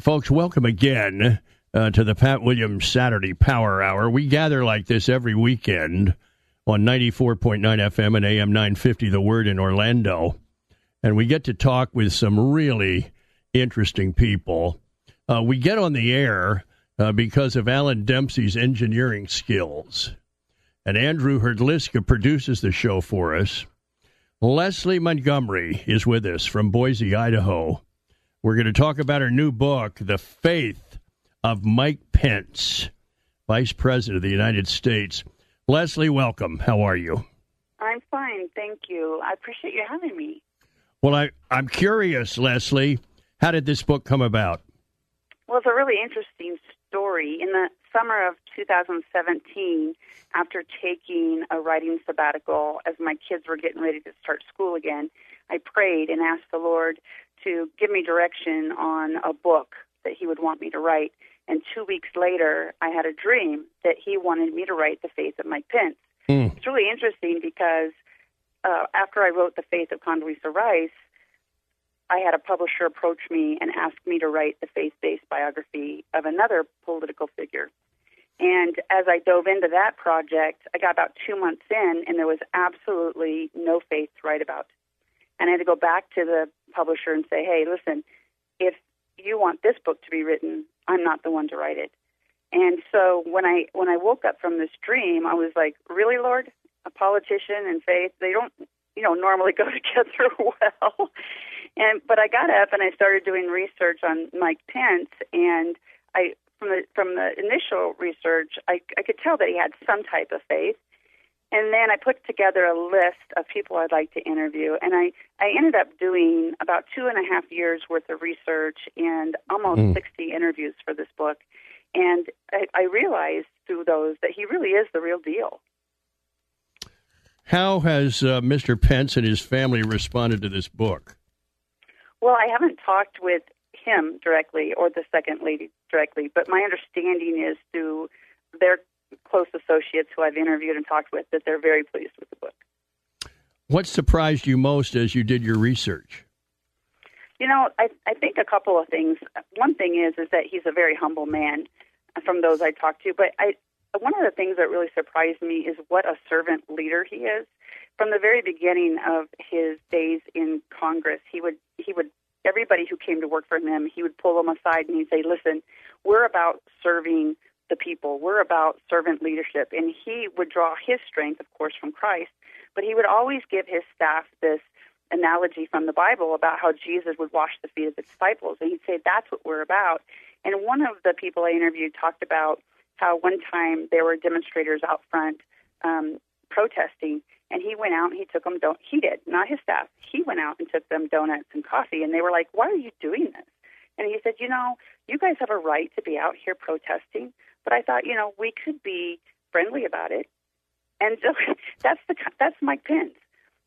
Folks, welcome again uh, to the Pat Williams Saturday Power Hour. We gather like this every weekend on 94.9 FM and AM 950, The Word in Orlando. And we get to talk with some really interesting people. Uh, we get on the air uh, because of Alan Dempsey's engineering skills. And Andrew Herdliska produces the show for us. Leslie Montgomery is with us from Boise, Idaho. We're going to talk about her new book, The Faith of Mike Pence, Vice President of the United States. Leslie, welcome. How are you? I'm fine, thank you. I appreciate you having me. Well, I, I'm curious, Leslie, how did this book come about? Well, it's a really interesting story. In the summer of 2017, after taking a writing sabbatical as my kids were getting ready to start school again, I prayed and asked the Lord to give me direction on a book that he would want me to write. And two weeks later, I had a dream that he wanted me to write The Faith of Mike Pence. Mm. It's really interesting because uh, after I wrote The Faith of Condoleezza Rice, I had a publisher approach me and ask me to write the faith based biography of another political figure. And as I dove into that project, I got about two months in, and there was absolutely no faith to write about. And I had to go back to the publisher and say, hey, listen, if you want this book to be written, I'm not the one to write it. And so when I when I woke up from this dream, I was like, really, Lord, a politician and faith, they don't you know normally go together well. And but I got up and I started doing research on Mike Pence, and I from the from the initial research, I, I could tell that he had some type of faith. And then I put together a list of people I'd like to interview, and I, I ended up doing about two and a half years worth of research and almost Mm. 60 interviews for this book. And I, I realized through those that he really is the real deal. How has uh, Mr. Pence and his family responded to this book? Well, I haven't talked with him directly or the second lady directly, but my understanding is through their close associates who I've interviewed and talked with that they're very pleased with the book. What surprised you most as you did your research? You know, I I think a couple of things. One thing is is that he's a very humble man uh, from those I talked to, but I one of the things that really surprised me is what a servant leader he is. From the very beginning of his days in Congress, he would he would everybody who came to work for him, he would pull them aside and he'd say, "Listen, we're about serving the people. We're about servant leadership." And he would draw his strength, of course, from Christ, but he would always give his staff this analogy from the Bible about how Jesus would wash the feet of the disciples, and he'd say, "That's what we're about." And one of the people I interviewed talked about how one time there were demonstrators out front um, protesting, and he went out and he took them. Don't he did not his staff. He went out and took them donuts and coffee, and they were like, "Why are you doing this?" And he said, "You know, you guys have a right to be out here protesting, but I thought, you know, we could be friendly about it." And so that's the that's Mike Pence,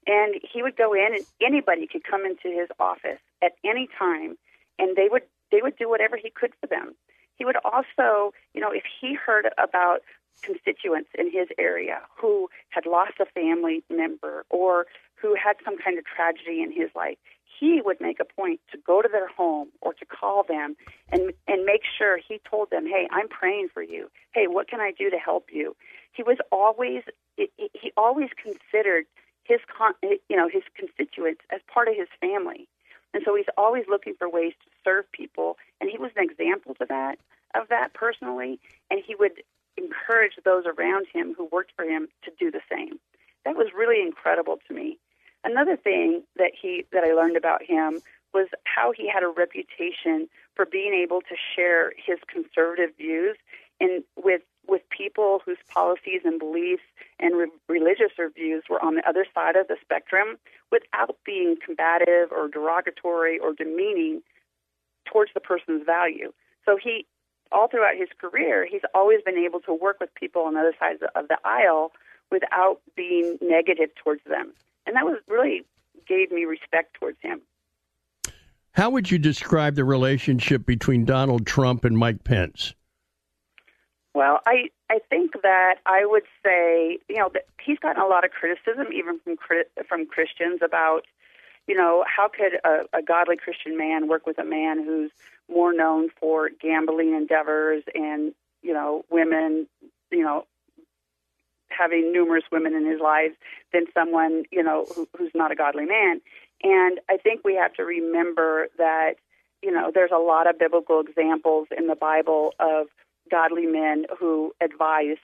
and he would go in, and anybody could come into his office at any time, and they would they would do whatever he could for them. He would also, you know, if he heard about constituents in his area who had lost a family member or who had some kind of tragedy in his life, he would make a point to go to their home or to call them and and make sure he told them, "Hey, I'm praying for you. Hey, what can I do to help you?" He was always he always considered his con, you know his constituents as part of his family, and so he's always looking for ways to serve people. And he was an example to that of that personally, and he would encourage those around him who worked for him to do the same. That was really incredible to me. Another thing that he that I learned about him was how he had a reputation for being able to share his conservative views in with with people whose policies and beliefs and re- religious views were on the other side of the spectrum without being combative or derogatory or demeaning towards the person's value. So he, all throughout his career, he's always been able to work with people on the other sides of the aisle without being negative towards them. And that was really gave me respect towards him. How would you describe the relationship between Donald Trump and Mike Pence? Well, I I think that I would say you know that he's gotten a lot of criticism even from from Christians about you know how could a, a godly Christian man work with a man who's more known for gambling endeavors and you know women you know having numerous women in his life than someone you know who, who's not a godly man. And I think we have to remember that you know there's a lot of biblical examples in the Bible of godly men who advised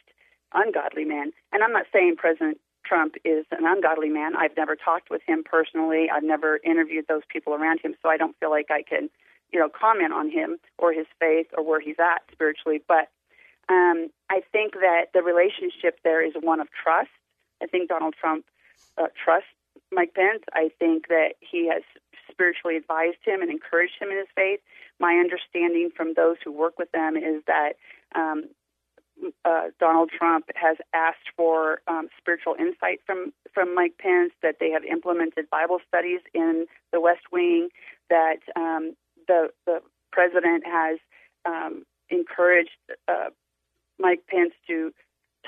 ungodly men. And I'm not saying President Trump is an ungodly man. I've never talked with him personally. I've never interviewed those people around him, so I don't feel like I can, you know, comment on him or his faith or where he's at spiritually. But um, I think that the relationship there is one of trust. I think Donald Trump uh, trusts Mike Pence. I think that he has spiritually advised him and encouraged him in his faith. My understanding from those who work with them is that um, uh, Donald Trump has asked for um, spiritual insight from from Mike Pence. That they have implemented Bible studies in the West Wing. That um, the the president has um, encouraged uh, Mike Pence to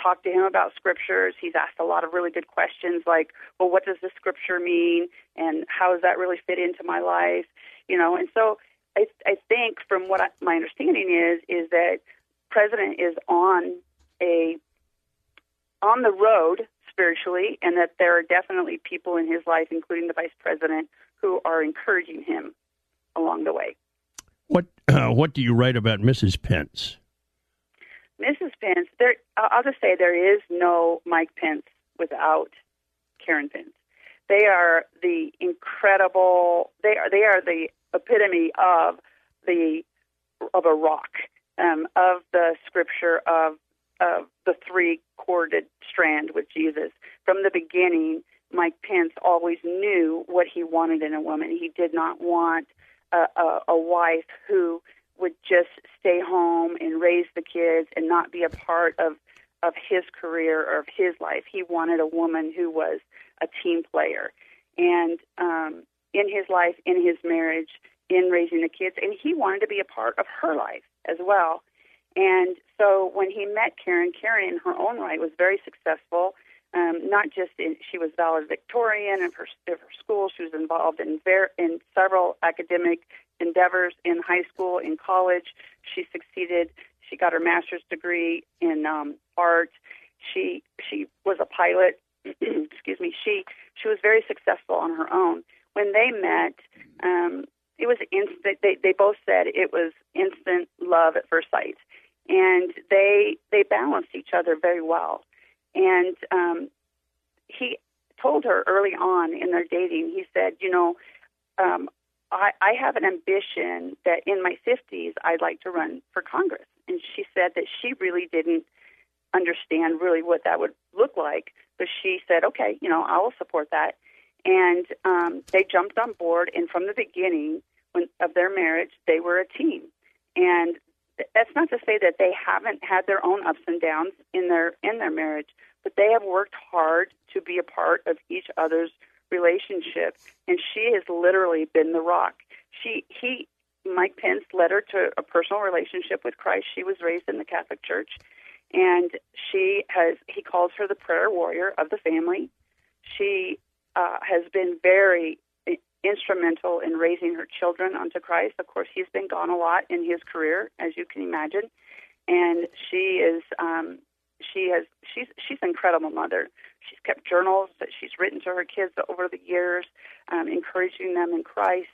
talk to him about scriptures. He's asked a lot of really good questions like, well, what does this scripture mean? And how does that really fit into my life? You know, and so I, I think from what I, my understanding is, is that president is on a, on the road spiritually and that there are definitely people in his life, including the vice president, who are encouraging him along the way. What, uh, what do you write about Mrs. Pence? Mrs. Pence, there, I'll just say there is no Mike Pence without Karen Pence. They are the incredible. They are they are the epitome of the of a rock um, of the scripture of of the three corded strand with Jesus. From the beginning, Mike Pence always knew what he wanted in a woman. He did not want a, a, a wife who would just stay home and raise the kids and not be a part of of his career or of his life. He wanted a woman who was a team player, and um, in his life, in his marriage, in raising the kids, and he wanted to be a part of her life as well. And so when he met Karen, Karen in her own right was very successful. Um, not just in, she was valedictorian of her, of her school, she was involved in ver- in several academic endeavors in high school, in college. She succeeded. She got her master's degree in um, art. She she was a pilot. Excuse me. She she was very successful on her own. When they met, um, it was instant. They they both said it was instant love at first sight, and they they balanced each other very well. And um, he told her early on in their dating. He said, you know, um, I, I have an ambition that in my 50s I'd like to run for Congress. And she said that she really didn't understand really what that would look like, but she said, okay, you know, I will support that. And um, they jumped on board, and from the beginning when, of their marriage, they were a team. And that's not to say that they haven't had their own ups and downs in their in their marriage, but they have worked hard to be a part of each other's relationship, and she has literally been the rock. She he Mike Pence led her to a personal relationship with Christ. She was raised in the Catholic Church, and she has he calls her the prayer warrior of the family. She uh, has been very instrumental in raising her children unto Christ. Of course, he's been gone a lot in his career, as you can imagine, and she is um, she has she's she's an incredible mother. She's kept journals that she's written to her kids over the years, um, encouraging them in Christ.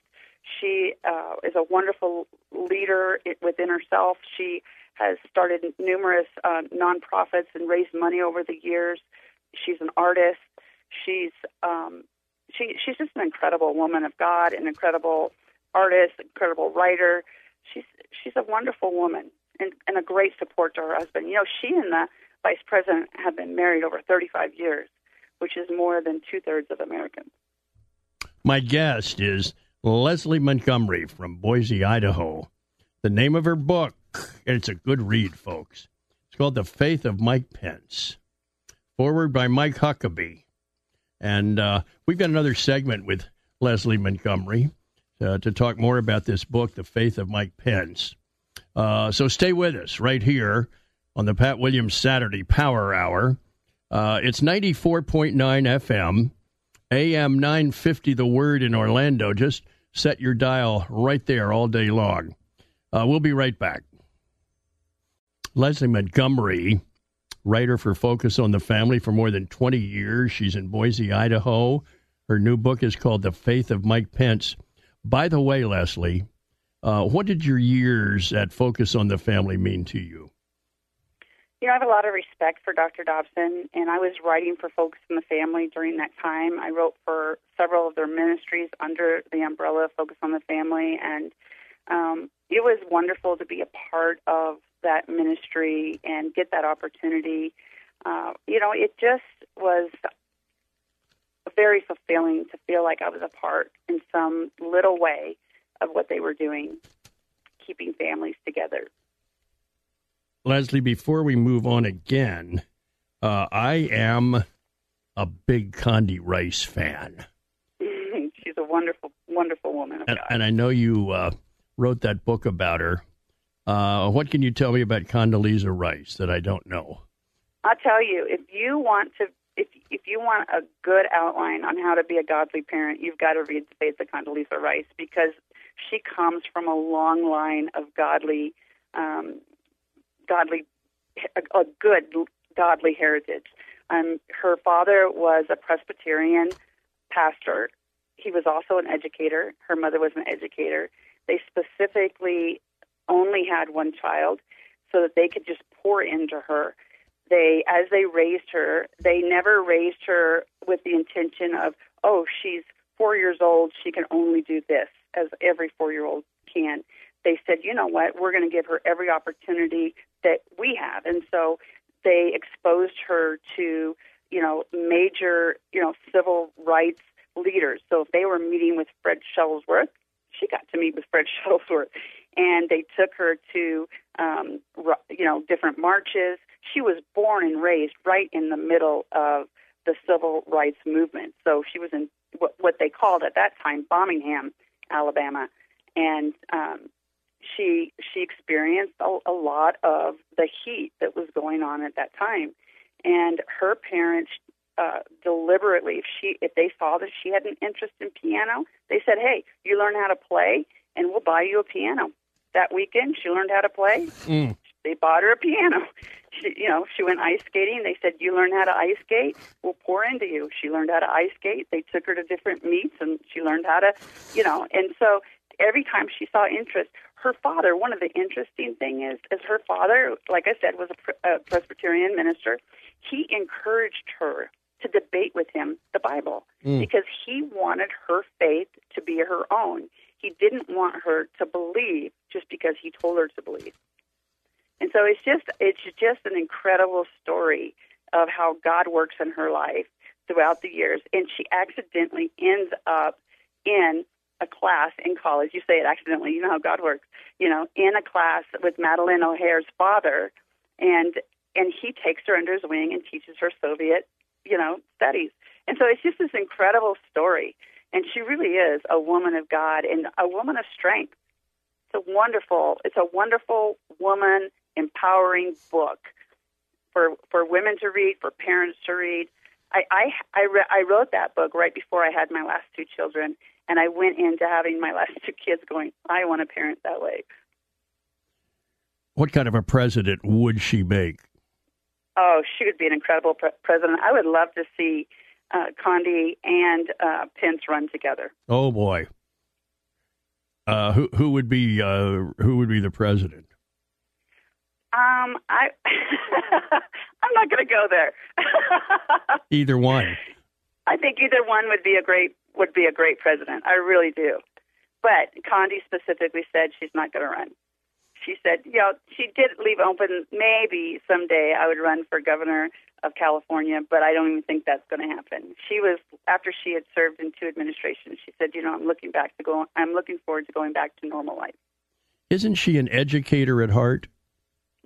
She uh, is a wonderful leader within herself. She has started numerous uh, nonprofits and raised money over the years. She's an artist. She's um, she she's just an incredible woman of God, an incredible artist, incredible writer. She's she's a wonderful woman and, and a great support to her husband. You know, she and the vice president have been married over 35 years, which is more than two thirds of Americans. My guest is Leslie Montgomery from Boise, Idaho. The name of her book, and it's a good read, folks. It's called The Faith of Mike Pence. Forward by Mike Huckabee. And uh, we've got another segment with Leslie Montgomery uh, to talk more about this book, The Faith of Mike Pence. Uh, so stay with us right here on the Pat Williams Saturday Power Hour. Uh, it's 94.9 FM, AM 950, The Word in Orlando. Just set your dial right there all day long. Uh, we'll be right back. Leslie Montgomery, writer for Focus on the Family for more than 20 years. She's in Boise, Idaho. Her new book is called The Faith of Mike Pence. By the way, Leslie, uh, what did your years at Focus on the Family mean to you? You know, I have a lot of respect for Dr. Dobson, and I was writing for Focus on the Family during that time. I wrote for several of their ministries under the umbrella of Focus on the Family, and um, it was wonderful to be a part of that ministry and get that opportunity. Uh, you know, it just was very fulfilling to feel like I was a part in some little way of what they were doing, keeping families together. Leslie, before we move on again, uh, I am a big Condi Rice fan. She's a wonderful, wonderful woman. And, and, I know you uh, wrote that book about her. Uh, what can you tell me about Condoleezza Rice that I don't know? I'll tell you. If you want to, if if you want a good outline on how to be a godly parent, you've got to read the Faith of Condoleezza Rice because she comes from a long line of godly, um, godly, a, a good godly heritage. Um, her father was a Presbyterian pastor. He was also an educator. Her mother was an educator. They specifically only had one child so that they could just pour into her. They, as they raised her, they never raised her with the intention of, oh, she's four years old, she can only do this, as every four year old can. They said, you know what, we're going to give her every opportunity that we have. And so they exposed her to, you know, major, you know, civil rights leaders. So if they were meeting with Fred Shuttlesworth, she got to meet with Fred Shuttlesworth and they took her to um, you know different marches. She was born and raised right in the middle of the civil rights movement. So she was in what, what they called at that time Birmingham, Alabama, and um, she she experienced a, a lot of the heat that was going on at that time. And her parents uh, deliberately, if she if they saw that she had an interest in piano, they said, "Hey, you learn how to play, and we'll buy you a piano." that weekend. She learned how to play. Mm. They bought her a piano. She, you know, she went ice skating. They said, "You learn how to ice skate. We'll pour into you." She learned how to ice skate. They took her to different meets, and she learned how to, you know. And so every time she saw interest, her father. One of the interesting thing is, is her father, like I said, was a, a Presbyterian minister. He encouraged her to debate with him the Bible mm. because he wanted her faith to be her own. He didn't want her to believe just because he told her to believe. And so it's just it's just an incredible story of how God works in her life throughout the years. And she accidentally ends up in a class in college. You say it accidentally, you know how God works. You know, in a class with Madeline O'Hare's father, and and he takes her under his wing and teaches her Soviet, you know, studies. And so it's just this incredible story. And she really is a woman of God and a woman of strength. It's a wonderful, it's a wonderful woman empowering book for for women to read, for parents to read. I I I, re- I wrote that book right before I had my last two children, and I went into having my last two kids going, I want to parent that way. What kind of a president would she make? Oh, she would be an incredible pre- president. I would love to see uh, Condi and uh, Pence run together. Oh boy, uh, who who would be uh, who would be the president? Um, I I'm not going to go there. either one. I think either one would be a great would be a great president. I really do. But Condi specifically said she's not going to run. she said, you know, she did leave open maybe someday I would run for governor of California, but I don't even think that's going to happen. She was after she had served in two administrations. She said, you know, I'm looking back to go. I'm looking forward to going back to normal life. Isn't she an educator at heart?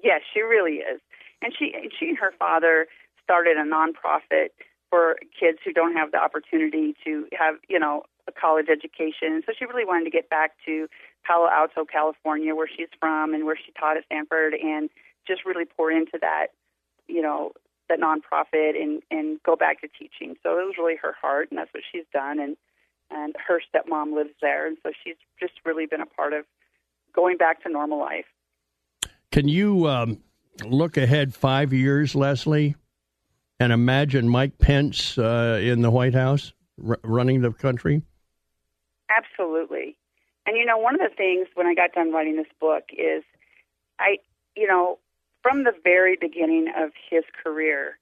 Yes, she really is. And she she and her father started a nonprofit for kids who don't have the opportunity to have, you know, a college education. So she really wanted to get back to Palo Alto, California, where she's from and where she taught at Stanford, and just really pour into that, you know, the nonprofit and and go back to teaching. So it was really her heart, and that's what she's done. And and her stepmom lives there, and so she's just really been a part of going back to normal life. Can you um, look ahead five years, Leslie, and imagine Mike Pence uh, in the White House r- running the country? Absolutely. And you know, one of the things when I got done writing this book is I, you know, from the very beginning of his career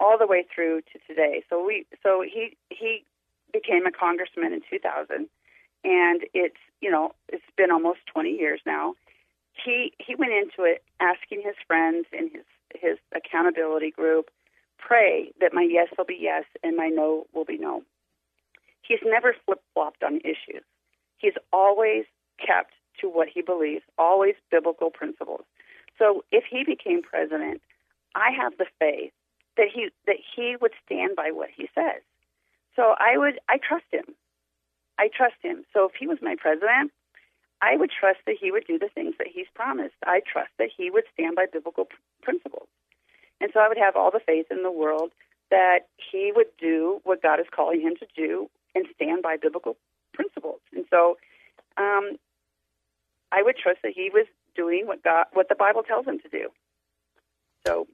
all the way through to today. So we so he he became a congressman in 2000 and it's, you know, it's been almost 20 years now. He he went into it asking his friends in his his accountability group, pray that my yes will be yes and my no will be no. He's never flip flopped on issues. He's always kept to what he believes, always biblical principles. So if he became president, I have the faith that he that he would stand by what he says. So I would I trust him. I trust him. So if he was my president, I would trust that he would do the things that he's promised. I trust that he would stand by biblical pr- principles. So I would have all the faith in the world that he would do what God is calling him to do and stand by biblical principles. And so um, I would trust that he was doing what God, what the Bible tells him to do. So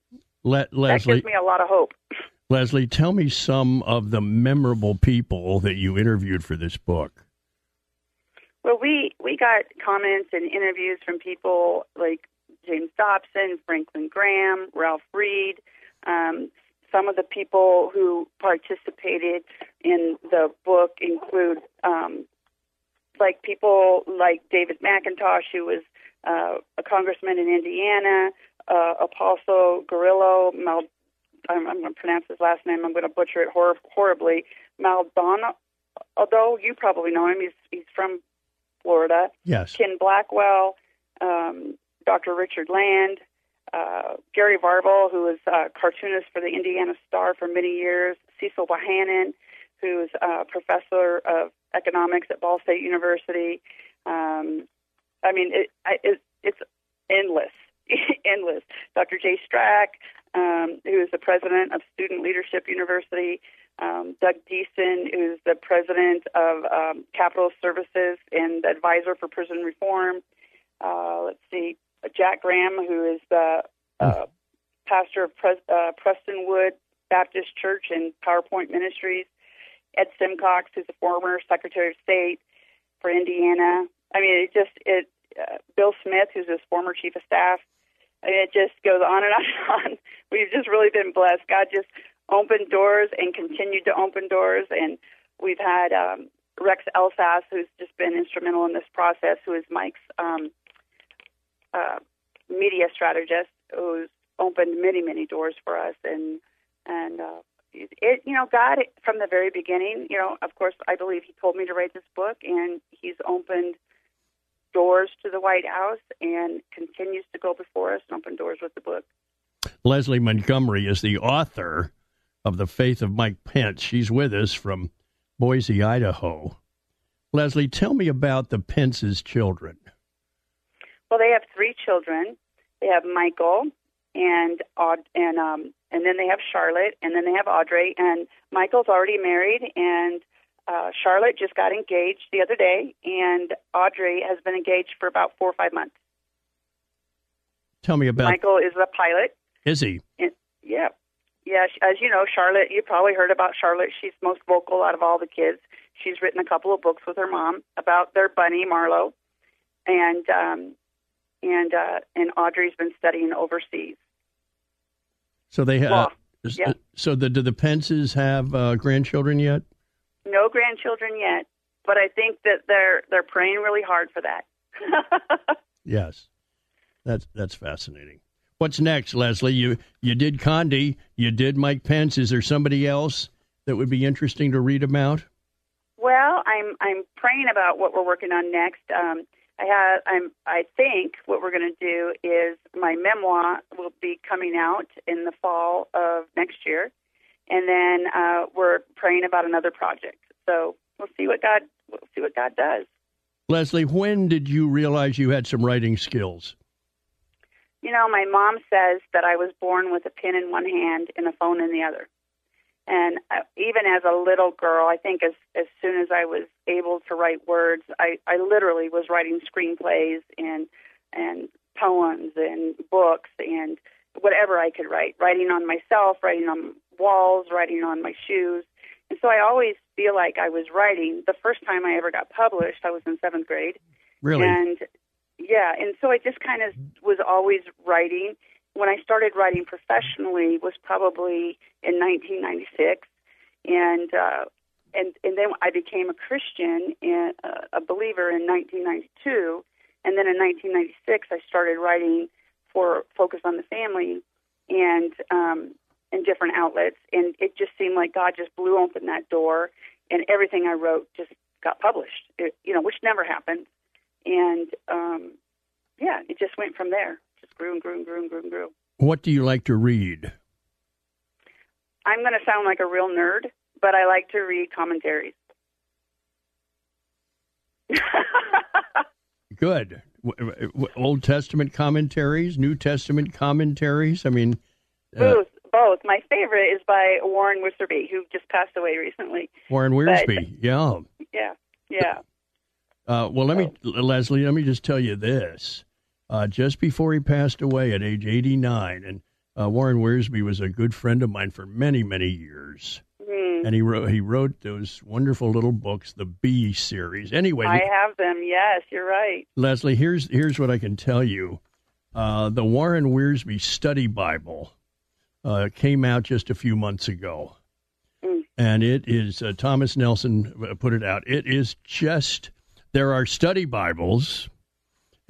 Le- that gives me a lot of hope. Leslie, tell me some of the memorable people that you interviewed for this book. Well, we we got comments and interviews from people like James Dobson, Franklin Graham, Ralph Reed. Um, some of the people who participated in the book include um, like people like David McIntosh, who was uh, a congressman in Indiana, uh, Apostle Guillermo, Mal, I'm, I'm going to pronounce his last name. I'm going to butcher it hor- horribly. Maldonado, although you probably know him, he's he's from Florida. Yes. Ken Blackwell, um, Dr. Richard Land, uh, Gary Varvel, who was a cartoonist for the Indiana Star for many years, Cecil Bohanon, who's a professor of economics at Ball State University. Um, I mean, it, it, it's endless, endless. Dr. Jay Strack, um, who is the president of Student Leadership University. Um, Doug Deason, who's the president of um, Capital Services and advisor for prison reform. Uh, let's see, Jack Graham, who is the uh, pastor of Pres- uh, Prestonwood Baptist Church and PowerPoint Ministries. Ed Simcox, who's the former Secretary of State for Indiana. I mean, it just it. Uh, Bill Smith, who's his former chief of staff. I mean, it just goes on and on and on. We've just really been blessed. God just opened doors and continued to open doors, and we've had um, Rex Elsass, who's just been instrumental in this process, who is Mike's um, uh, media strategist, who's opened many, many doors for us, and and uh, it, you know, God from the very beginning, you know, of course, I believe He told me to write this book, and He's opened doors to the White House and continues to go before us and open doors with the book. Leslie Montgomery is the author of The Faith of Mike Pence. She's with us from Boise, Idaho. Leslie, tell me about the Pence's children. Well, they have three children. They have Michael and Aud- and um and then they have Charlotte and then they have Audrey and Michael's already married and uh, Charlotte just got engaged the other day and Audrey has been engaged for about four or five months. Tell me about Michael is a pilot. Is he? And, yeah, yeah. As you know, Charlotte. You probably heard about Charlotte. She's most vocal out of all the kids. She's written a couple of books with her mom about their bunny Marlowe, and um, and uh, and Audrey's been studying overseas. So they have. Law. Yeah. So the, do the Pences have uh, grandchildren yet? No grandchildren yet, but I think that they're they're praying really hard for that. Yes. That's that's fascinating. What's next, Leslie? You you did Condi, you did Mike Pence. Is there somebody else that would be interesting to read about? Well, I'm I'm praying about what we're working on next. Um, I have I'm I think what we're going to do is my memoir will be coming out in the fall of next year, and then uh, we're praying about another project. So we'll see what God we'll see what God does. Leslie, when did you realize you had some writing skills? You know, my mom says that I was born with a pen in one hand and a phone in the other. And uh, even as a little girl, I think as as soon as I was able to write words, I I literally was writing screenplays and and poems and books and whatever I could write, writing on myself, writing on walls, writing on my shoes. And so I always feel like I was writing. The first time I ever got published, I was in seventh grade. Really? And yeah, and so I just kind of was always writing when I started writing professionally was probably in 1996, and uh, and and then I became a Christian and uh, a believer in 1992, and then in 1996 I started writing for Focus on the Family, and um, in different outlets, and it just seemed like God just blew open that door, and everything I wrote just got published. It, you know, which never happened, and um, yeah, it just went from there grew and grew and grew and grew and grew. What do you like to read? I'm going to sound like a real nerd, but I like to read commentaries. Good. Old Testament commentaries, New Testament commentaries. I mean, uh, both. Both. My favorite is by Warren Wiersbe, who just passed away recently. Warren Wiersbe. But, yeah. Yeah. Yeah. Uh, well, let me, Leslie. Let me just tell you this uh, just before he passed away at age 89. And uh, Warren Wiersbe was a good friend of mine for many, many years. Mm. And he wrote he wrote those wonderful little books, the B series. Anyway, I have them. Yes, you're right. Leslie, here's here's what I can tell you. Uh, the Warren Wiersbe Study Bible uh, came out just a few months ago, mm. and it is uh, Thomas Nelson uh, put it out. It is just there are study Bibles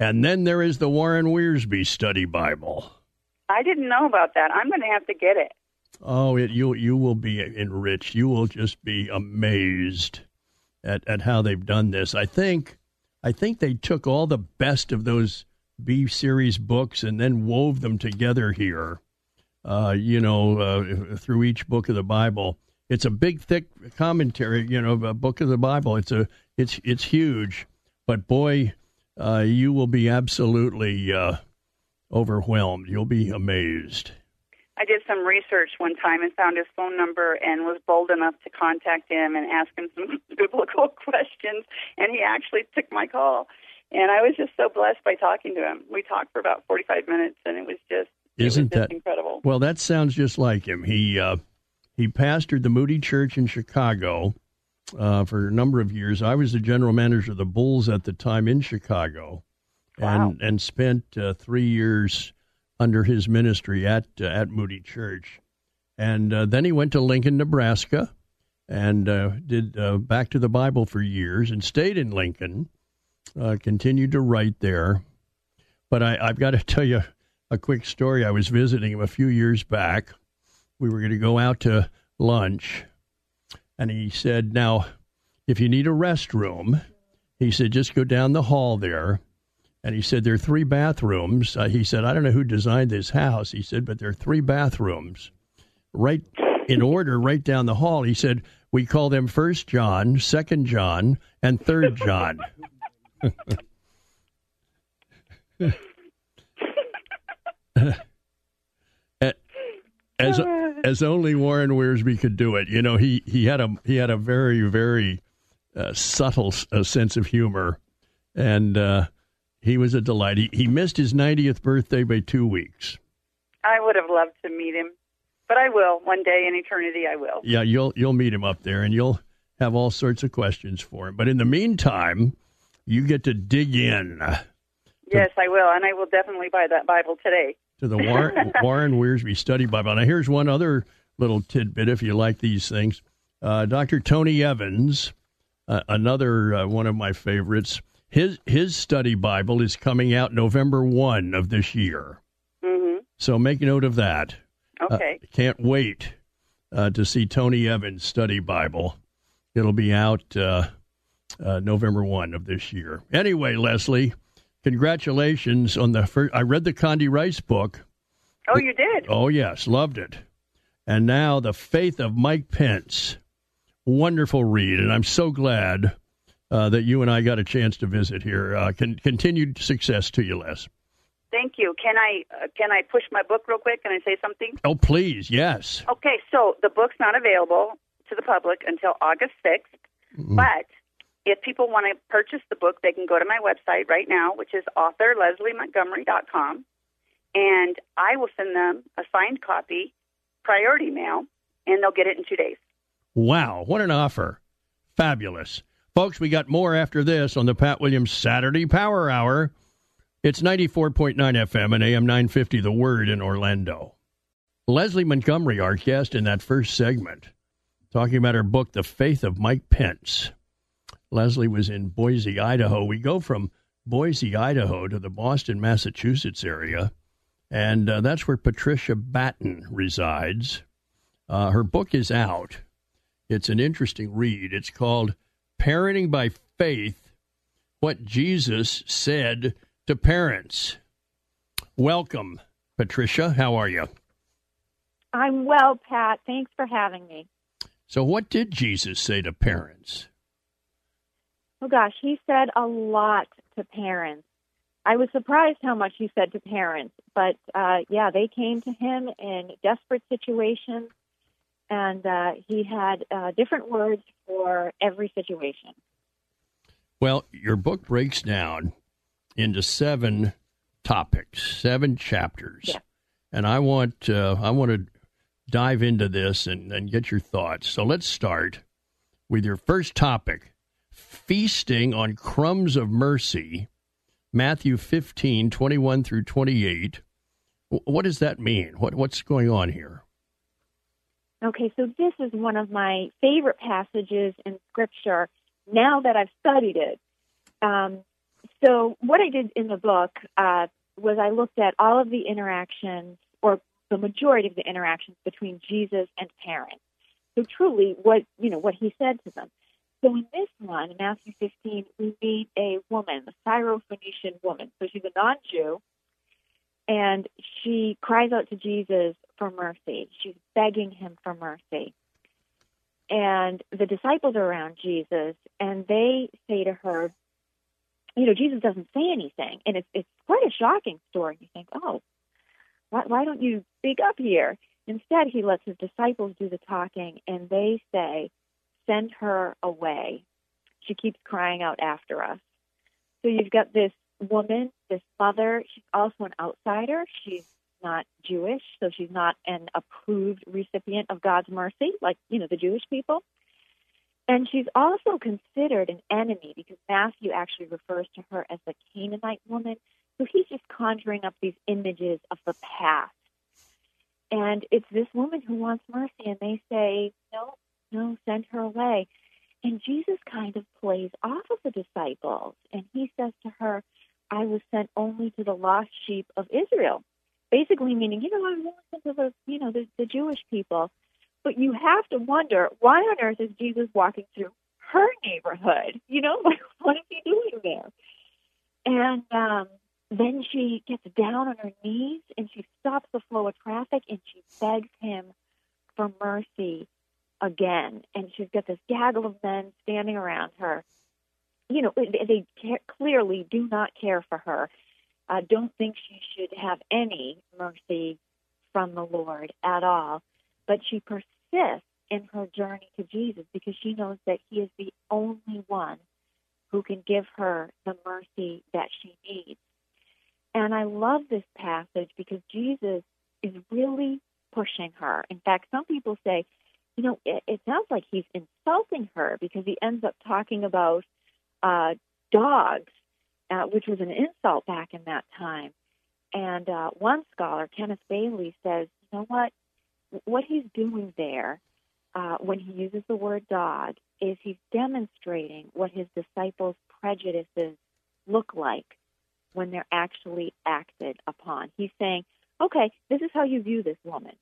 and then there is the Warren Wiersbe Study Bible. I didn't know about that. I'm going to have to get it. Oh, it, you you will be enriched. You will just be amazed at, at how they've done this. I think I think they took all the best of those B series books and then wove them together here. Uh, you know, uh, through each book of the Bible. It's a big, thick commentary. You know, a book of the Bible. It's a it's it's huge, but boy, uh, you will be absolutely uh, overwhelmed. You'll be amazed. I did some research one time and found his phone number and was bold enough to contact him and ask him some biblical questions. And he actually took my call. And I was just so blessed by talking to him. We talked for about 45 minutes, and it was just isn't was just that incredible? Well, that sounds just like him. He uh, he pastored the Moody Church in Chicago uh, for a number of years. I was the general manager of the Bulls at the time in Chicago, wow. and and spent uh, three years under his ministry at uh, at Moody Church, and uh, then he went to Lincoln, Nebraska, and uh, did uh, back to the Bible for years, and stayed in Lincoln. continued to write there, but I, I've got to tell you a quick story. I was visiting him a few years back. We were going to go out to lunch and he said, Now, if you need a restroom, he said, just go down the hall there. And he said, There are three bathrooms. Uh, he said, I don't know who designed this house. He said, But there are three bathrooms right in order right down the hall. He said, We call them First John, Second John, and Third John. as as only Warren Wiersbe could do it. You know, he he had a he had a very very uh, subtle uh, sense of humor, and uh, he was a delight. He, he missed his 90th birthday by two weeks. I would have loved to meet him, but I will one day in eternity. I will. Yeah, you'll you'll meet him up there, and you'll have all sorts of questions for him. But in the meantime, you get to dig in. Yes, I will, and I will definitely buy that Bible today to the Warren, Warren Study Bible. Now, here's one other little tidbit if you like these things. Uh, Dr. Tony Evans, uh, another uh, one of my favorites, his his study Bible is coming out November one of this year. hmm So make note of that. Uh, Okay. can't wait uh, to see Tony Evans' study Bible. It'll be out uh, uh, November 1 of this year. Anyway, Leslie, congratulations on the first. I read the Condi Rice book. oh, you did. Oh, yes, loved it. And now The Faith of Mike Pence. Wonderful read. And I'm so glad uh, that you and I got a chance to visit here. Uh, con- continued success to you, Les. Thank you. Can I uh, can I push my book real quick? Can I say something? Oh, please, yes. Okay, so the book's not available to the public until August 6th, but if people want to purchase the book, they can go to my website right now, which is authorlesliemontgomery.com, and I will send them a signed copy, priority mail, and they'll get it in two days. Wow, what an offer. Fabulous. Folks, we got more after this on the Pat Williams Saturday Power Hour. It's 94.9 FM and AM 950 The Word in Orlando. Leslie Montgomery, our guest in that first segment, talking about her book, The Faith of Mike Pence. Leslie was in Boise, Idaho. We go from Boise, Idaho to the Boston, Massachusetts area, and uh, that's where Patricia Batten resides. Uh, her book is out. It's an interesting read. It's called Parenting by Faith What Jesus Said to Parents. Welcome, Patricia. How are you? I'm well, Pat. Thanks for having me. So, what did Jesus say to parents? Oh, gosh, he said a lot to parents. I was surprised how much he said to parents, but uh, yeah, they came to him in desperate situations, and uh, he had uh, different words for every situation. Well, your book breaks down into seven topics, seven chapters, Yeah. and I want uh, I want to dive into this and, and get your thoughts. So let's start with your first topic: feasting on crumbs of mercy. Matthew 15, 21 through 28. What does that mean? What What's going on here? Okay, so this is one of my favorite passages in Scripture now that I've studied it. Um, so, what I did in the book uh, was I looked at all of the interactions, or the majority of the interactions between Jesus and parents. So, truly, what you know, what he said to them. So, in this one, in Matthew 15, we meet a woman, a Syrophoenician woman. So, she's a non-Jew, and she cries out to Jesus for mercy. She's begging him for mercy. And the disciples are around Jesus, and they say to her, you know, Jesus doesn't say anything, and it's it's quite a shocking story. You think, oh, why, why don't you speak up here? Instead, he lets his disciples do the talking, and they say, send her away. She keeps crying out after us. So you've got this woman, this mother. She's also an outsider. She's not Jewish, so she's not an approved recipient of God's mercy, like, you know, the Jewish people. And she's also considered an enemy because Matthew actually refers to her as the Canaanite woman. So he's just conjuring up these images of the past. And it's this woman who wants mercy, and they say, no, no, send her away. And Jesus kind of plays off of the disciples, and he says to her, I was sent only to the lost sheep of Israel. Basically meaning, you know, I was only sent to the, you know, the, the Jewish people. But you have to wonder, why on earth is Jesus walking through her neighborhood? You know, like, what is he doing there? And um, then she gets down on her knees and she stops the flow of traffic and she begs him for mercy again. And she's got this gaggle of men standing around her. You know, they, clearly do not care for her. Uh, don't think she should have any mercy from the Lord at all. But she persists in her journey to Jesus because she knows that He is the only one who can give her the mercy that she needs. And I love this passage because Jesus is really pushing her. In fact, some people say, you know, it, it sounds like he's insulting her because he ends up talking about uh, dogs, uh, which was an insult back in that time. And uh, one scholar, Kenneth Bailey, says, you know what? What he's doing there uh, when he uses the word dog is he's demonstrating what his disciples' prejudices look like when they're actually acted upon. He's saying, okay, this is how you view this woman.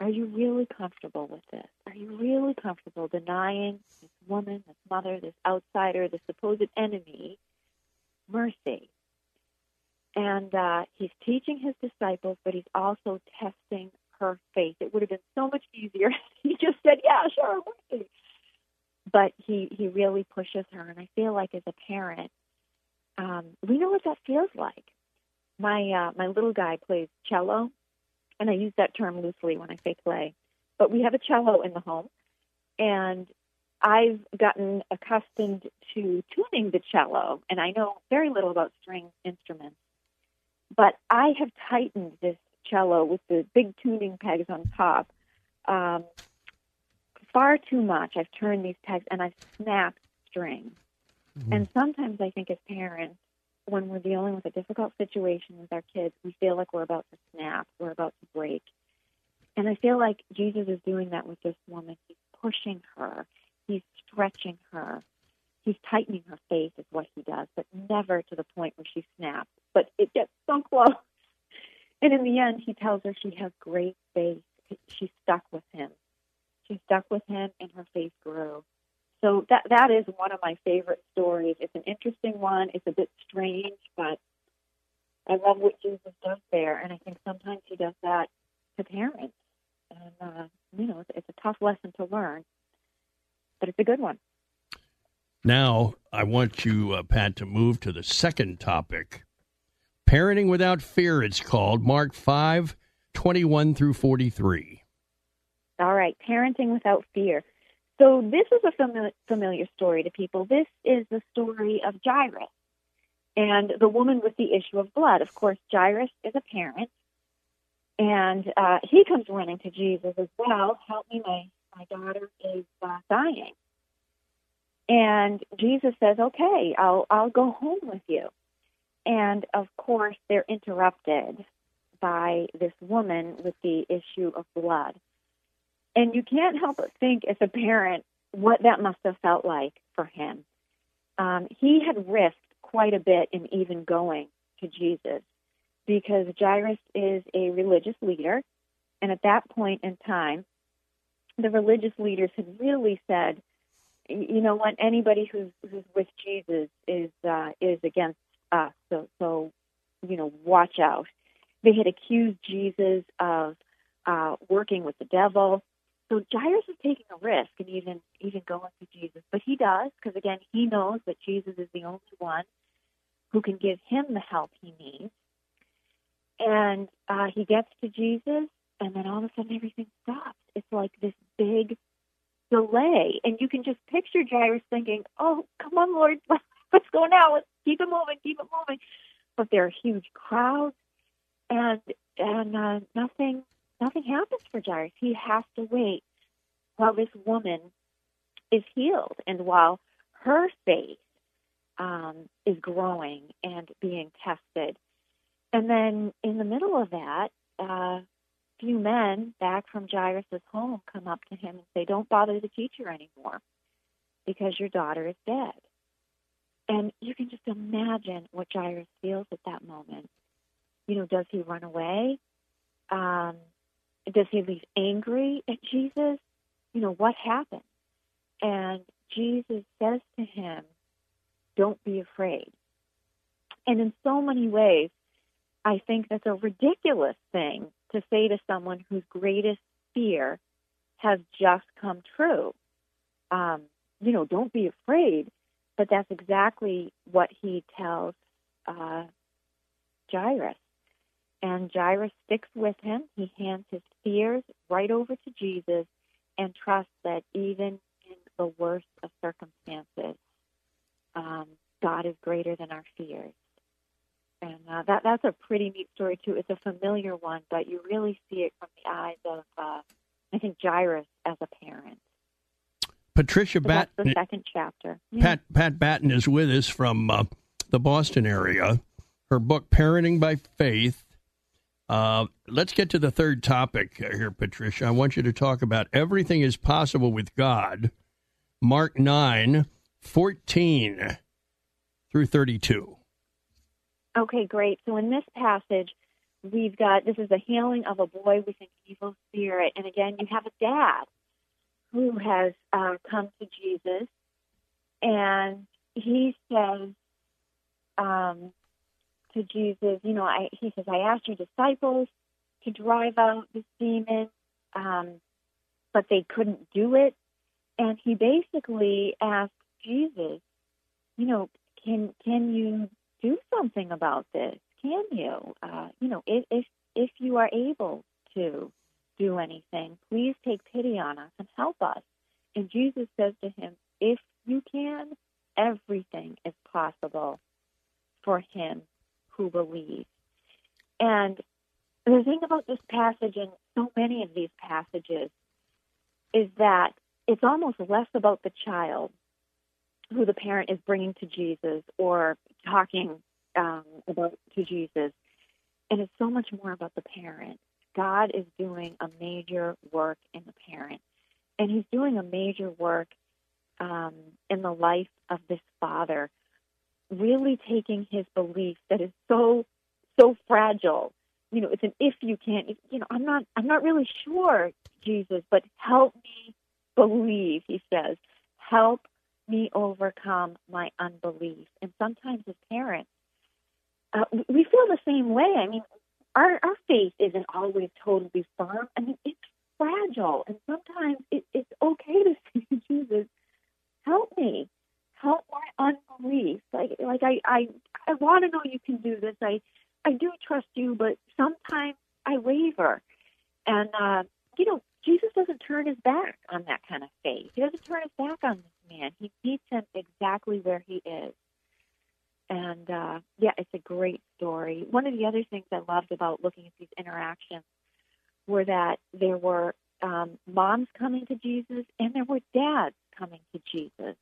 Are you really comfortable with this? Are you really comfortable denying this woman, this mother, this outsider, this supposed enemy mercy? And uh, he's teaching his disciples, but he's also testing her faith. It would have been so much easier. he just said, "Yeah, sure, mercy." But he he really pushes her, and I feel like as a parent, um, we know what that feels like. My uh, my little guy plays cello, and I use that term loosely when I say play. But we have a cello in the home, and I've gotten accustomed to tuning the cello, and I know very little about string instruments. But I have tightened this cello with the big tuning pegs on top um, far too much. I've turned these pegs and I've snapped strings. Mm-hmm. And sometimes I think as parents, when we're dealing with a difficult situation with our kids, we feel like we're about to snap, we're about to break. And I feel like Jesus is doing that with this woman. He's pushing her, he's stretching her, he's tightening her faith, is what he does, but never to the point where she snaps. But it gets so close. And in the end, he tells her she has great faith. She stuck with him. She stuck with him, and her faith grew. So that that is one of my favorite stories. It's an interesting one. It's a bit strange, but I love what Jesus does there, and I think sometimes he does that to parents. And uh, you know, it's, it's a tough lesson to learn, but it's a good one. Now, I want you, uh, Pat, to move to the second topic. Parenting Without Fear, it's called. Mark 5, 21 through 43. All right, Parenting Without Fear. So this is a familiar, familiar story to people. This is the story of Jairus and the woman with the issue of blood. Of course, Jairus is a parent, and uh, he comes running to Jesus as well. Help me, my my daughter is uh, dying. And Jesus says, "Okay, I'll I'll go home with you." And of course, they're interrupted by this woman with the issue of blood. And you can't help but think, as a parent, what that must have felt like for him. Um, he had risked quite a bit in even going to Jesus because Jairus is a religious leader. And at that point in time, the religious leaders had really said, you know what, anybody who's, who's with Jesus is, uh, is against us. So, so, you know, watch out. They had accused Jesus of uh, working with the devil. So Jairus is taking a risk and even even going to Jesus, but he does because again he knows that Jesus is the only one who can give him the help he needs. And uh, he gets to Jesus, and then all of a sudden everything stops. It's like this big delay, and you can just picture Jairus thinking, "Oh, come on, Lord, what's going on? Let's keep it moving, keep it moving." But there are huge crowds, and and uh, nothing nothing happens for Jairus. He has to wait while this woman is healed and while her faith um, is growing and being tested. And then in the middle of that, uh, few men back from Jairus' home come up to him and say, Don't bother the teacher anymore because your daughter is dead. And you can just imagine what Jairus feels at that moment. You know, does he run away? Um, does he leave angry at Jesus? You know, what happened? And Jesus says to him, Don't be afraid. And in so many ways, I think that's a ridiculous thing to say to someone whose greatest fear has just come true. Um, you know, don't be afraid. But that's exactly what he tells uh, Jairus. And Jairus sticks with him. He hands his fears right over to Jesus and trusts that even in the worst of circumstances, um, God is greater than our fears. And uh, that that's a pretty neat story too. It's a familiar one, but you really see it from the eyes of uh, I think Jairus as a parent. Patricia so Batten. the second chapter. Yeah. Pat Pat Batten is with us from uh, the Boston area. Her book, Parenting by Faith, uh, let's get to the third topic here, Patricia. I want you to talk about everything is possible with God. Mark 9, 14 through 32. Okay, great. So in this passage, we've got this is the healing of a boy with an evil spirit, and again, you have a dad who has uh, come to Jesus, and he says um, to Jesus, you know, I, he says, I asked your disciples to drive out this demon, um, but they couldn't do it, and he basically asked Jesus, you know, can can you do something about this? Can you? Uh, you know, if, if if you are able to do anything, please take pity on us and help us. And Jesus says to him, If you can, everything is possible for him who believes. And the thing about this passage and so many of these passages is that it's almost less about the child who the parent is bringing to Jesus or talking um, about to Jesus, and it's so much more about the parent. God is doing a major work in the parent, and He's doing a major work um, in the life of this father, really taking his belief that is so so fragile. You know, it's an if you can't. You know, I'm not. I'm not really sure, Jesus, but help me believe. He says, help me overcome my unbelief. And sometimes as parents, uh, we feel the same way. I mean, our, our faith isn't always totally firm. I mean, it's fragile. And sometimes it, it's okay to say Jesus, help me. Help my unbelief. Like, like I, I, I want to know you can do this. I, I do trust you, but sometimes I waver. And, uh, you know, Jesus doesn't turn his back on that kind of faith. He doesn't turn his back on this man. He meets him exactly where he is. And uh, yeah, it's a great story. One of the other things I loved about looking at these interactions were that there were um, moms coming to Jesus and there were dads coming to Jesus.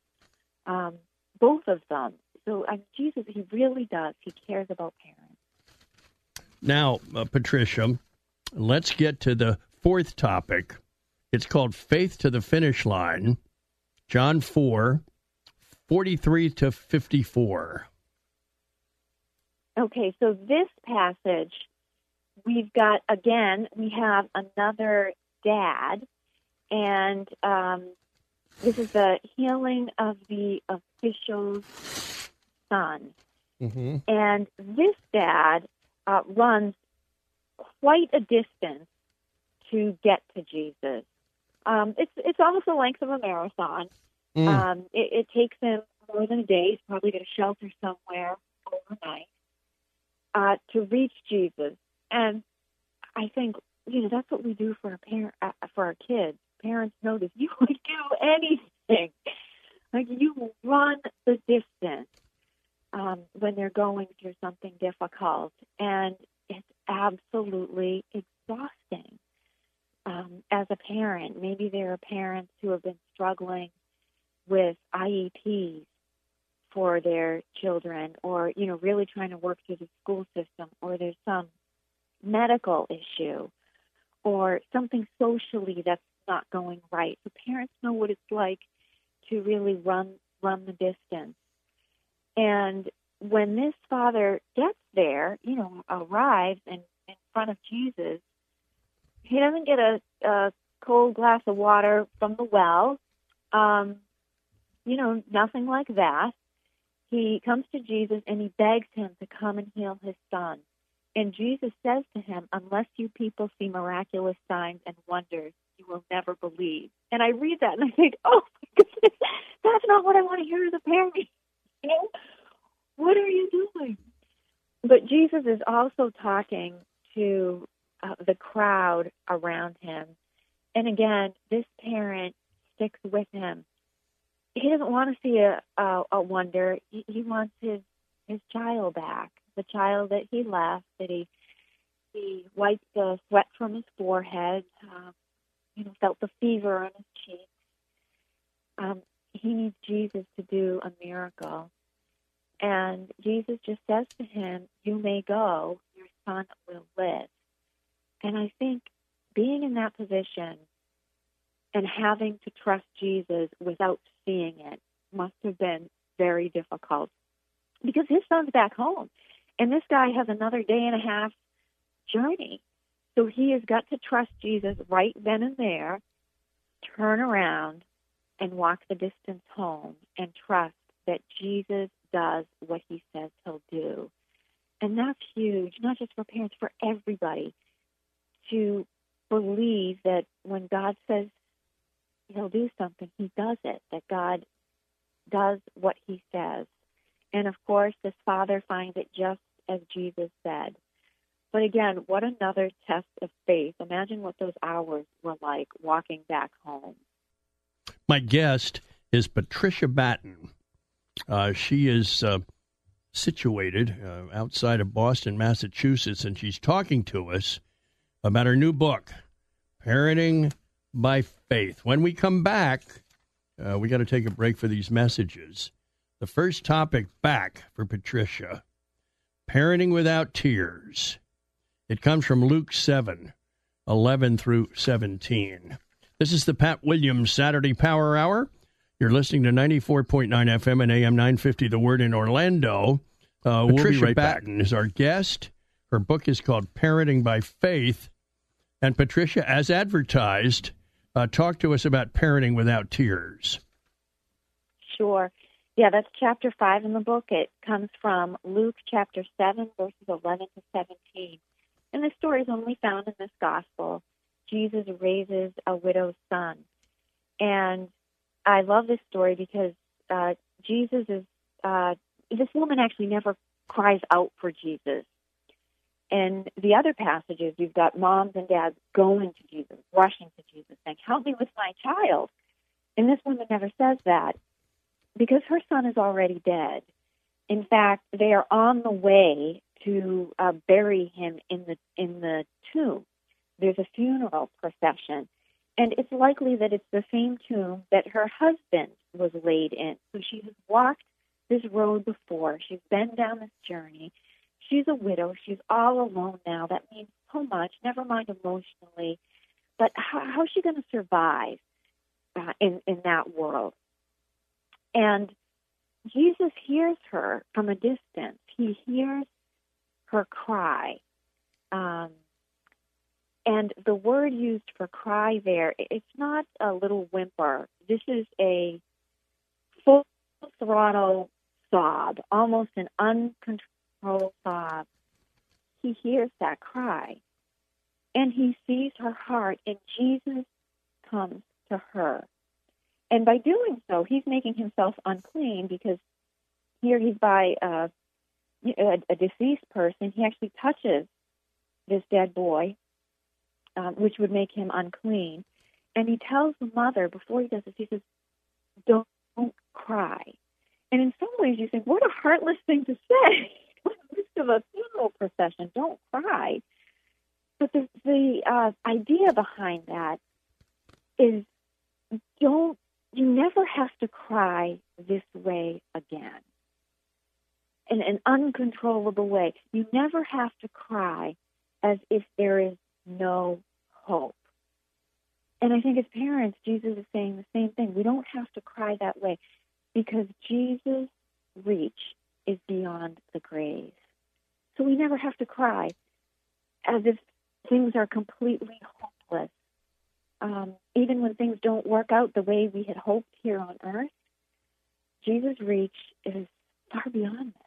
Um, both of them. So um, Jesus, he really does. He cares about parents. Now, uh, Patricia, let's get to the fourth topic. It's called Faith to the Finish Line, John 4, 43 to 54. Okay, so this passage, we've got, again, we have another dad, and um, this is the healing of the official's son. Mm-hmm. And this dad uh, runs quite a distance to get to Jesus. Um, it's it's almost the length of a marathon. Mm. Um, it, it takes him more than a day. He's probably going to shelter somewhere overnight uh, to reach Jesus. And I think you know that's what we do for our parent uh, for our kids. Parents this. You would do anything. Like you run the distance um, when they're going through something difficult, and it's absolutely exhausting um, as a parent. Maybe there are parents who have been struggling with IEPs for their children or, you know, really trying to work through the school system or there's some medical issue or something socially that's not going right. So parents know what it's like to really run run the distance. And when this father gets there, you know, arrives and in front of Jesus, he doesn't get a, a cold glass of water from the well. Um, you know, nothing like that. He comes to Jesus and he begs him to come and heal his son. And Jesus says to him, Unless you people see miraculous signs and wonders, you will never believe. And I read that and I think, Oh my goodness, that's not what I want to hear as a parent. You know, what are you doing? But Jesus is also talking to uh, the crowd around him. And again, this parent sticks with him. He doesn't want to see a, a, a wonder. He, he wants his his child back, the child that he left. That he he wiped the sweat from his forehead. Um, you know, felt the fever on his cheeks. Um, he needs Jesus to do a miracle. And Jesus just says to him, You may go, your son will live. And I think being in that position and having to trust Jesus without seeing it must have been very difficult because his son's back home And this guy has another day and a half journey. So he has got to trust Jesus right then and there, turn around, and walk the distance home and trust that Jesus does what he says he'll do. And that's huge, not just for parents, for everybody to believe that when God says he'll do something, he does it, that God does what he says. And of course, this father finds it just as Jesus said. But again, what another test of faith. Imagine what those hours were like walking back home. My guest is Patricia Batten. Uh, she is uh, situated uh, outside of Boston, Massachusetts, and she's talking to us about her new book, Parenting by Faith. When we come back, uh, we got to take a break for these messages. The first topic back for Patricia Parenting Without Tears. It comes from Luke 7 11 through 17. This is the Pat Williams Saturday Power Hour. You're listening to 94.9 FM and AM 950 The Word in Orlando. Uh, Patricia we'll right Batten back. is our guest. Her book is called Parenting by Faith. And Patricia, as advertised, uh, talk to us about parenting without tears. Sure. Yeah, that's chapter 5 in the book. It comes from Luke chapter 7, verses 11 to 17. And the story is only found in this gospel. Jesus raises a widow's son. And I love this story because uh, Jesus is, uh, this woman actually never cries out for Jesus. And the other passages, you've got moms and dads going to Jesus, rushing to Jesus, saying, Help me with my child. And this woman never says that because her son is already dead. In fact, they are on the way to uh, bury him in the in the tomb. There's a funeral procession, and it's likely that it's the same tomb that her husband was laid in. So she has walked this road before. She's been down this journey. She's a widow. She's all alone now. That means so much. Never mind emotionally, but how, how's she going to survive uh, in in that world? And Jesus hears her from a distance. He hears her cry. Um, and the word used for cry there, it's not a little whimper. This is a full throttle sob, almost an uncontrolled sob. He hears that cry and he sees her heart, and Jesus comes to her. And by doing so, he's making himself unclean because here he's by uh, a, a deceased person, he actually touches this dead boy, um, which would make him unclean. And he tells the mother before he does this, he says, "Don't, don't cry." And in some ways, you think, "What a heartless thing to say!" midst of a funeral procession, don't cry. But the the uh, idea behind that is, don't you never have to cry this way again in an uncontrollable way. You never have to cry as if there is no hope. And I think as parents, Jesus is saying the same thing. We don't have to cry that way because Jesus' reach is beyond the grave. So we never have to cry as if things are completely hopeless. Um, even when things don't work out the way we had hoped here on earth, Jesus' reach is far beyond that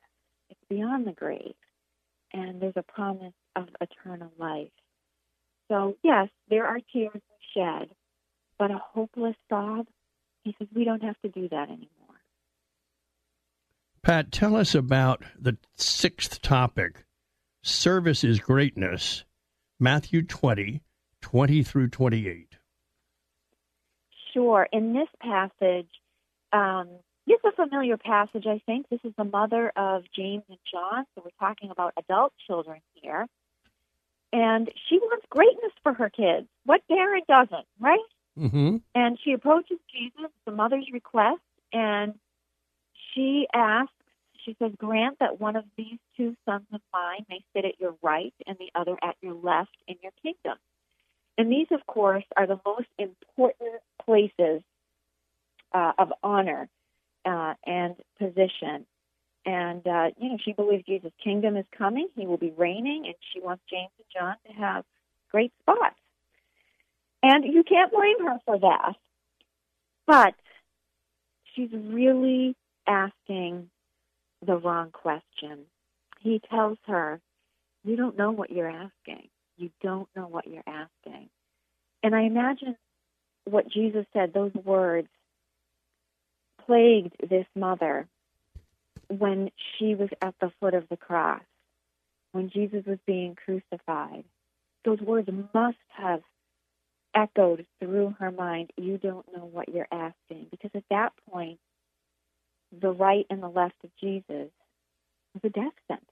beyond the grave, and there's a promise of eternal life. So, yes, there are tears we shed, but a hopeless sob, he says, we don't have to do that anymore. Pat, tell us about the sixth topic service is greatness, Matthew 20, 20 through 28. Sure. In this passage, um, it's a familiar passage, I think. This is the mother of James and John, so we're talking about adult children here. And she wants greatness for her kids. What parent doesn't, right? Mm-hmm. And she approaches Jesus, the mother's request, and she asks, she says, Grant that one of these two sons of mine may sit at your right and the other at your left in your kingdom. And these, of course, are the most important places uh, of honor uh, and position. And, uh, you know, she believes Jesus' kingdom is coming. He will be reigning, and she wants James and John to have great spots. And you can't blame her for that. But she's really asking the wrong question. He tells her, You don't know what you're asking. You don't know what you're asking. And I imagine what Jesus said, those words plagued this mother when she was at the foot of the cross, when Jesus was being crucified. Those words must have echoed through her mind, You don't know what you're asking. Because at that point, the right and the left of Jesus was a death sentence.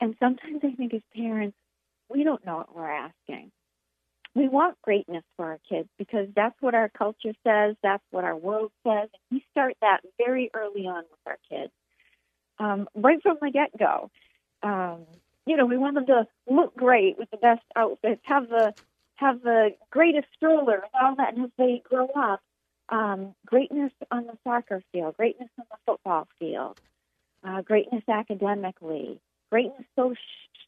And sometimes I think as parents, we don't know what we're asking. We want greatness for our kids because that's what our culture says, that's what our world says. And we start that very early on with our kids, um, right from the get go. Um, you know, we want them to look great with the best outfits, have the have the greatest stroller, and all that. And as they grow up, um, greatness on the soccer field, greatness on the football field, uh, greatness academically, greatness so-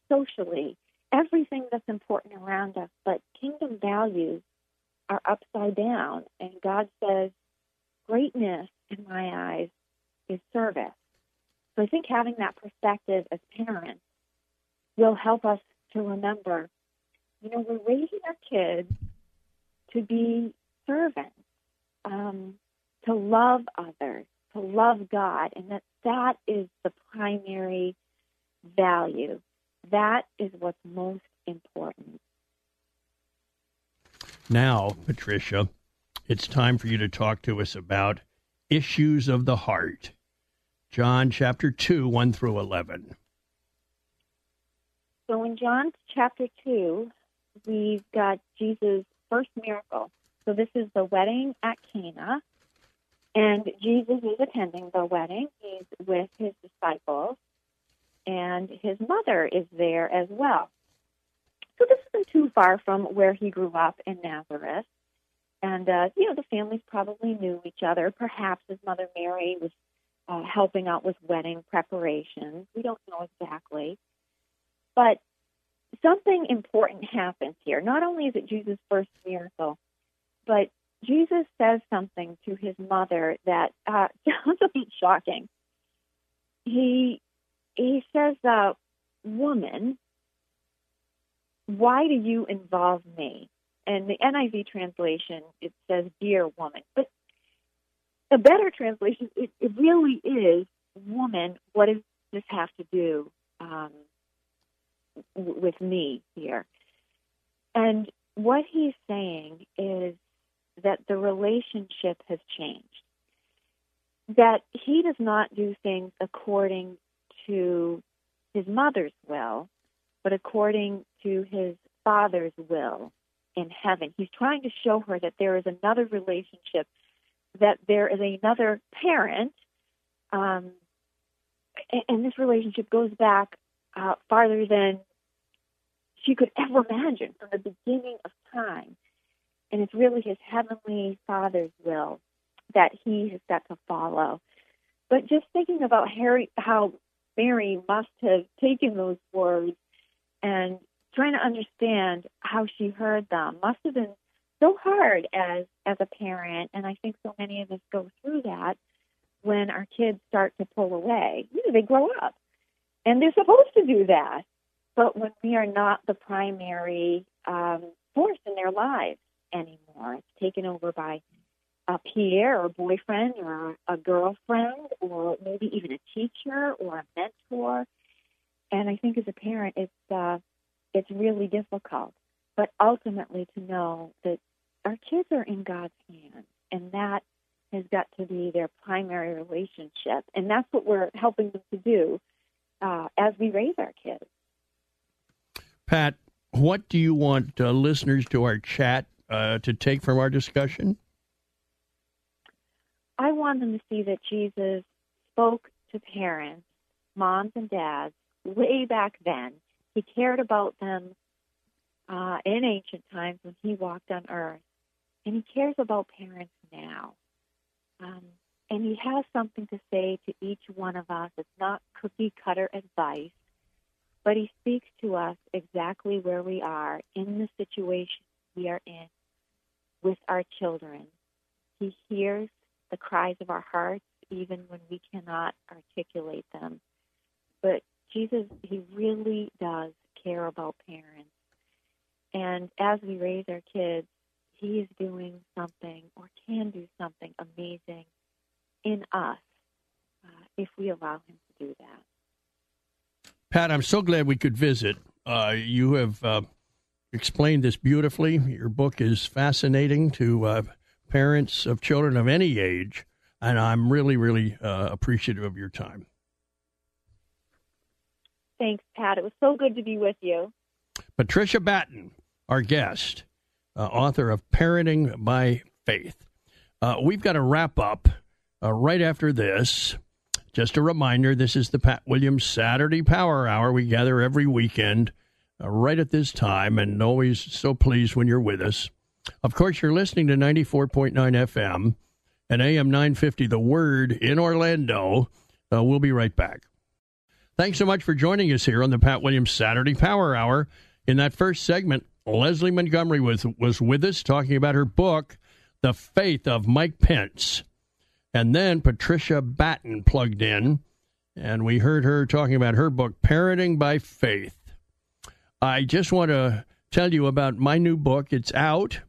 socially, everything that's important around us. But kingdom values are upside down, and God says greatness, in my eyes, is service. So I think having that perspective as parents will help us to remember, you know, we're raising our kids to be servants um, to love others, to love God, and that that is the primary value. That is what's most important. Now, Patricia, it's time for you to talk to us about issues of the heart. John chapter 2, 1 through 11. So in John chapter 2, we've got Jesus' first miracle. So this is the wedding at Cana, and Jesus is attending the wedding. He's with his disciples, and his mother is there as well. So this isn't too far from where he grew up in Nazareth. And, uh, you know, the families probably knew each other. Perhaps his mother Mary was uh, helping out with wedding preparations. We don't know exactly. But something important happens here. Not only is it Jesus' first miracle, but Jesus says something to his mother that uh, sounds a bit shocking. He he says, uh, "Woman, why do you involve me?" And the NIV translation it says, "Dear woman," but a better translation it, it really is, "Woman, what does this have to do um, with me here?" And what he's saying is that the relationship has changed. That he does not do things according to his mother's will, but according to his father's will in heaven. He's trying to show her that there is another relationship, that there is another parent, um, and this relationship goes back uh, farther than she could ever imagine from the beginning of time. And it's really his heavenly Father's will that he has got to follow. But just thinking about Harry, how Mary must have taken those words and trying to understand how she heard them must have been so hard as as a parent. And I think so many of us go through that when our kids start to pull away. You know, they grow up, and they're supposed to do that. But when we are not the primary um, force in their lives, anymore. It's taken over by a peer or a boyfriend or a girlfriend or maybe even a teacher or a mentor. And I think as a parent, it's uh, it's really difficult. But ultimately, to know that our kids are in God's hands, and that has got to be their primary relationship, and that's what we're helping them to do uh, as we raise our kids. Pat, what do you want uh, listeners to our chat uh, to take from our discussion? I want them to see that Jesus spoke to parents, moms and dads, way back then. He cared about them uh, in ancient times when he walked on earth, and he cares about parents now. Um, and he has something to say to each one of us. It's not cookie cutter advice, but he speaks to us exactly where we are in the situation we are in with our children. He hears the cries of our hearts even when we cannot articulate them. But Jesus, he really does care about parents. And as we raise our kids, he is doing something or can do something amazing in us uh, if we allow him to do that. Pat, I'm so glad we could visit. Uh, you have uh, explained this beautifully. Your book is fascinating to uh, parents of children of any age, and I'm really, really uh, appreciative of your time. Thanks, Pat. It was so good to be with you. Patricia Batten, our guest, uh, author of Parenting by Faith. Uh, we've got to wrap up uh, right after this. Just a reminder this is the Pat Williams Saturday Power Hour. We gather every weekend uh, right at this time, and always so pleased when you're with us. Of course, you're listening to 94.9 FM and AM 950 The Word in Orlando. Uh, we'll be right back. Thanks so much for joining us here on the Pat Williams Saturday Power Hour. In that first segment, Leslie Montgomery was was with us talking about her book, The Faith of Mike Pence. And then Patricia Batten plugged in, and we heard her talking about her book, Parenting by Faith. I just want to tell you about my new book. It's out.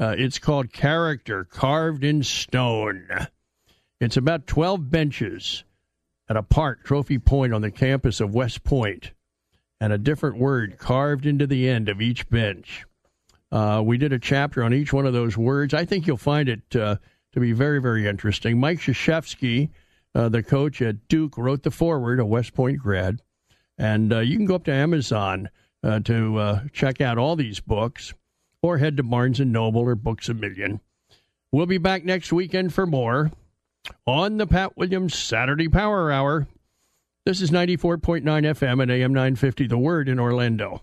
Uh, it's called Character Carved in Stone. It's about 12 benches at a park, Trophy Point, on the campus of West Point, and a different word carved into the end of each bench. Uh, we did a chapter on each one of those words. I think you'll find it uh, to be very, very interesting. Mike Krzyzewski, uh, the coach at Duke, wrote the foreword, a West Point grad. And uh, you can go up to Amazon uh, to uh, check out all these books or head to Barnes & Noble or Books A Million. We'll be back next weekend for more on the Pat Williams Saturday Power Hour. This is 94.9 FM and AM 950 The Word in Orlando.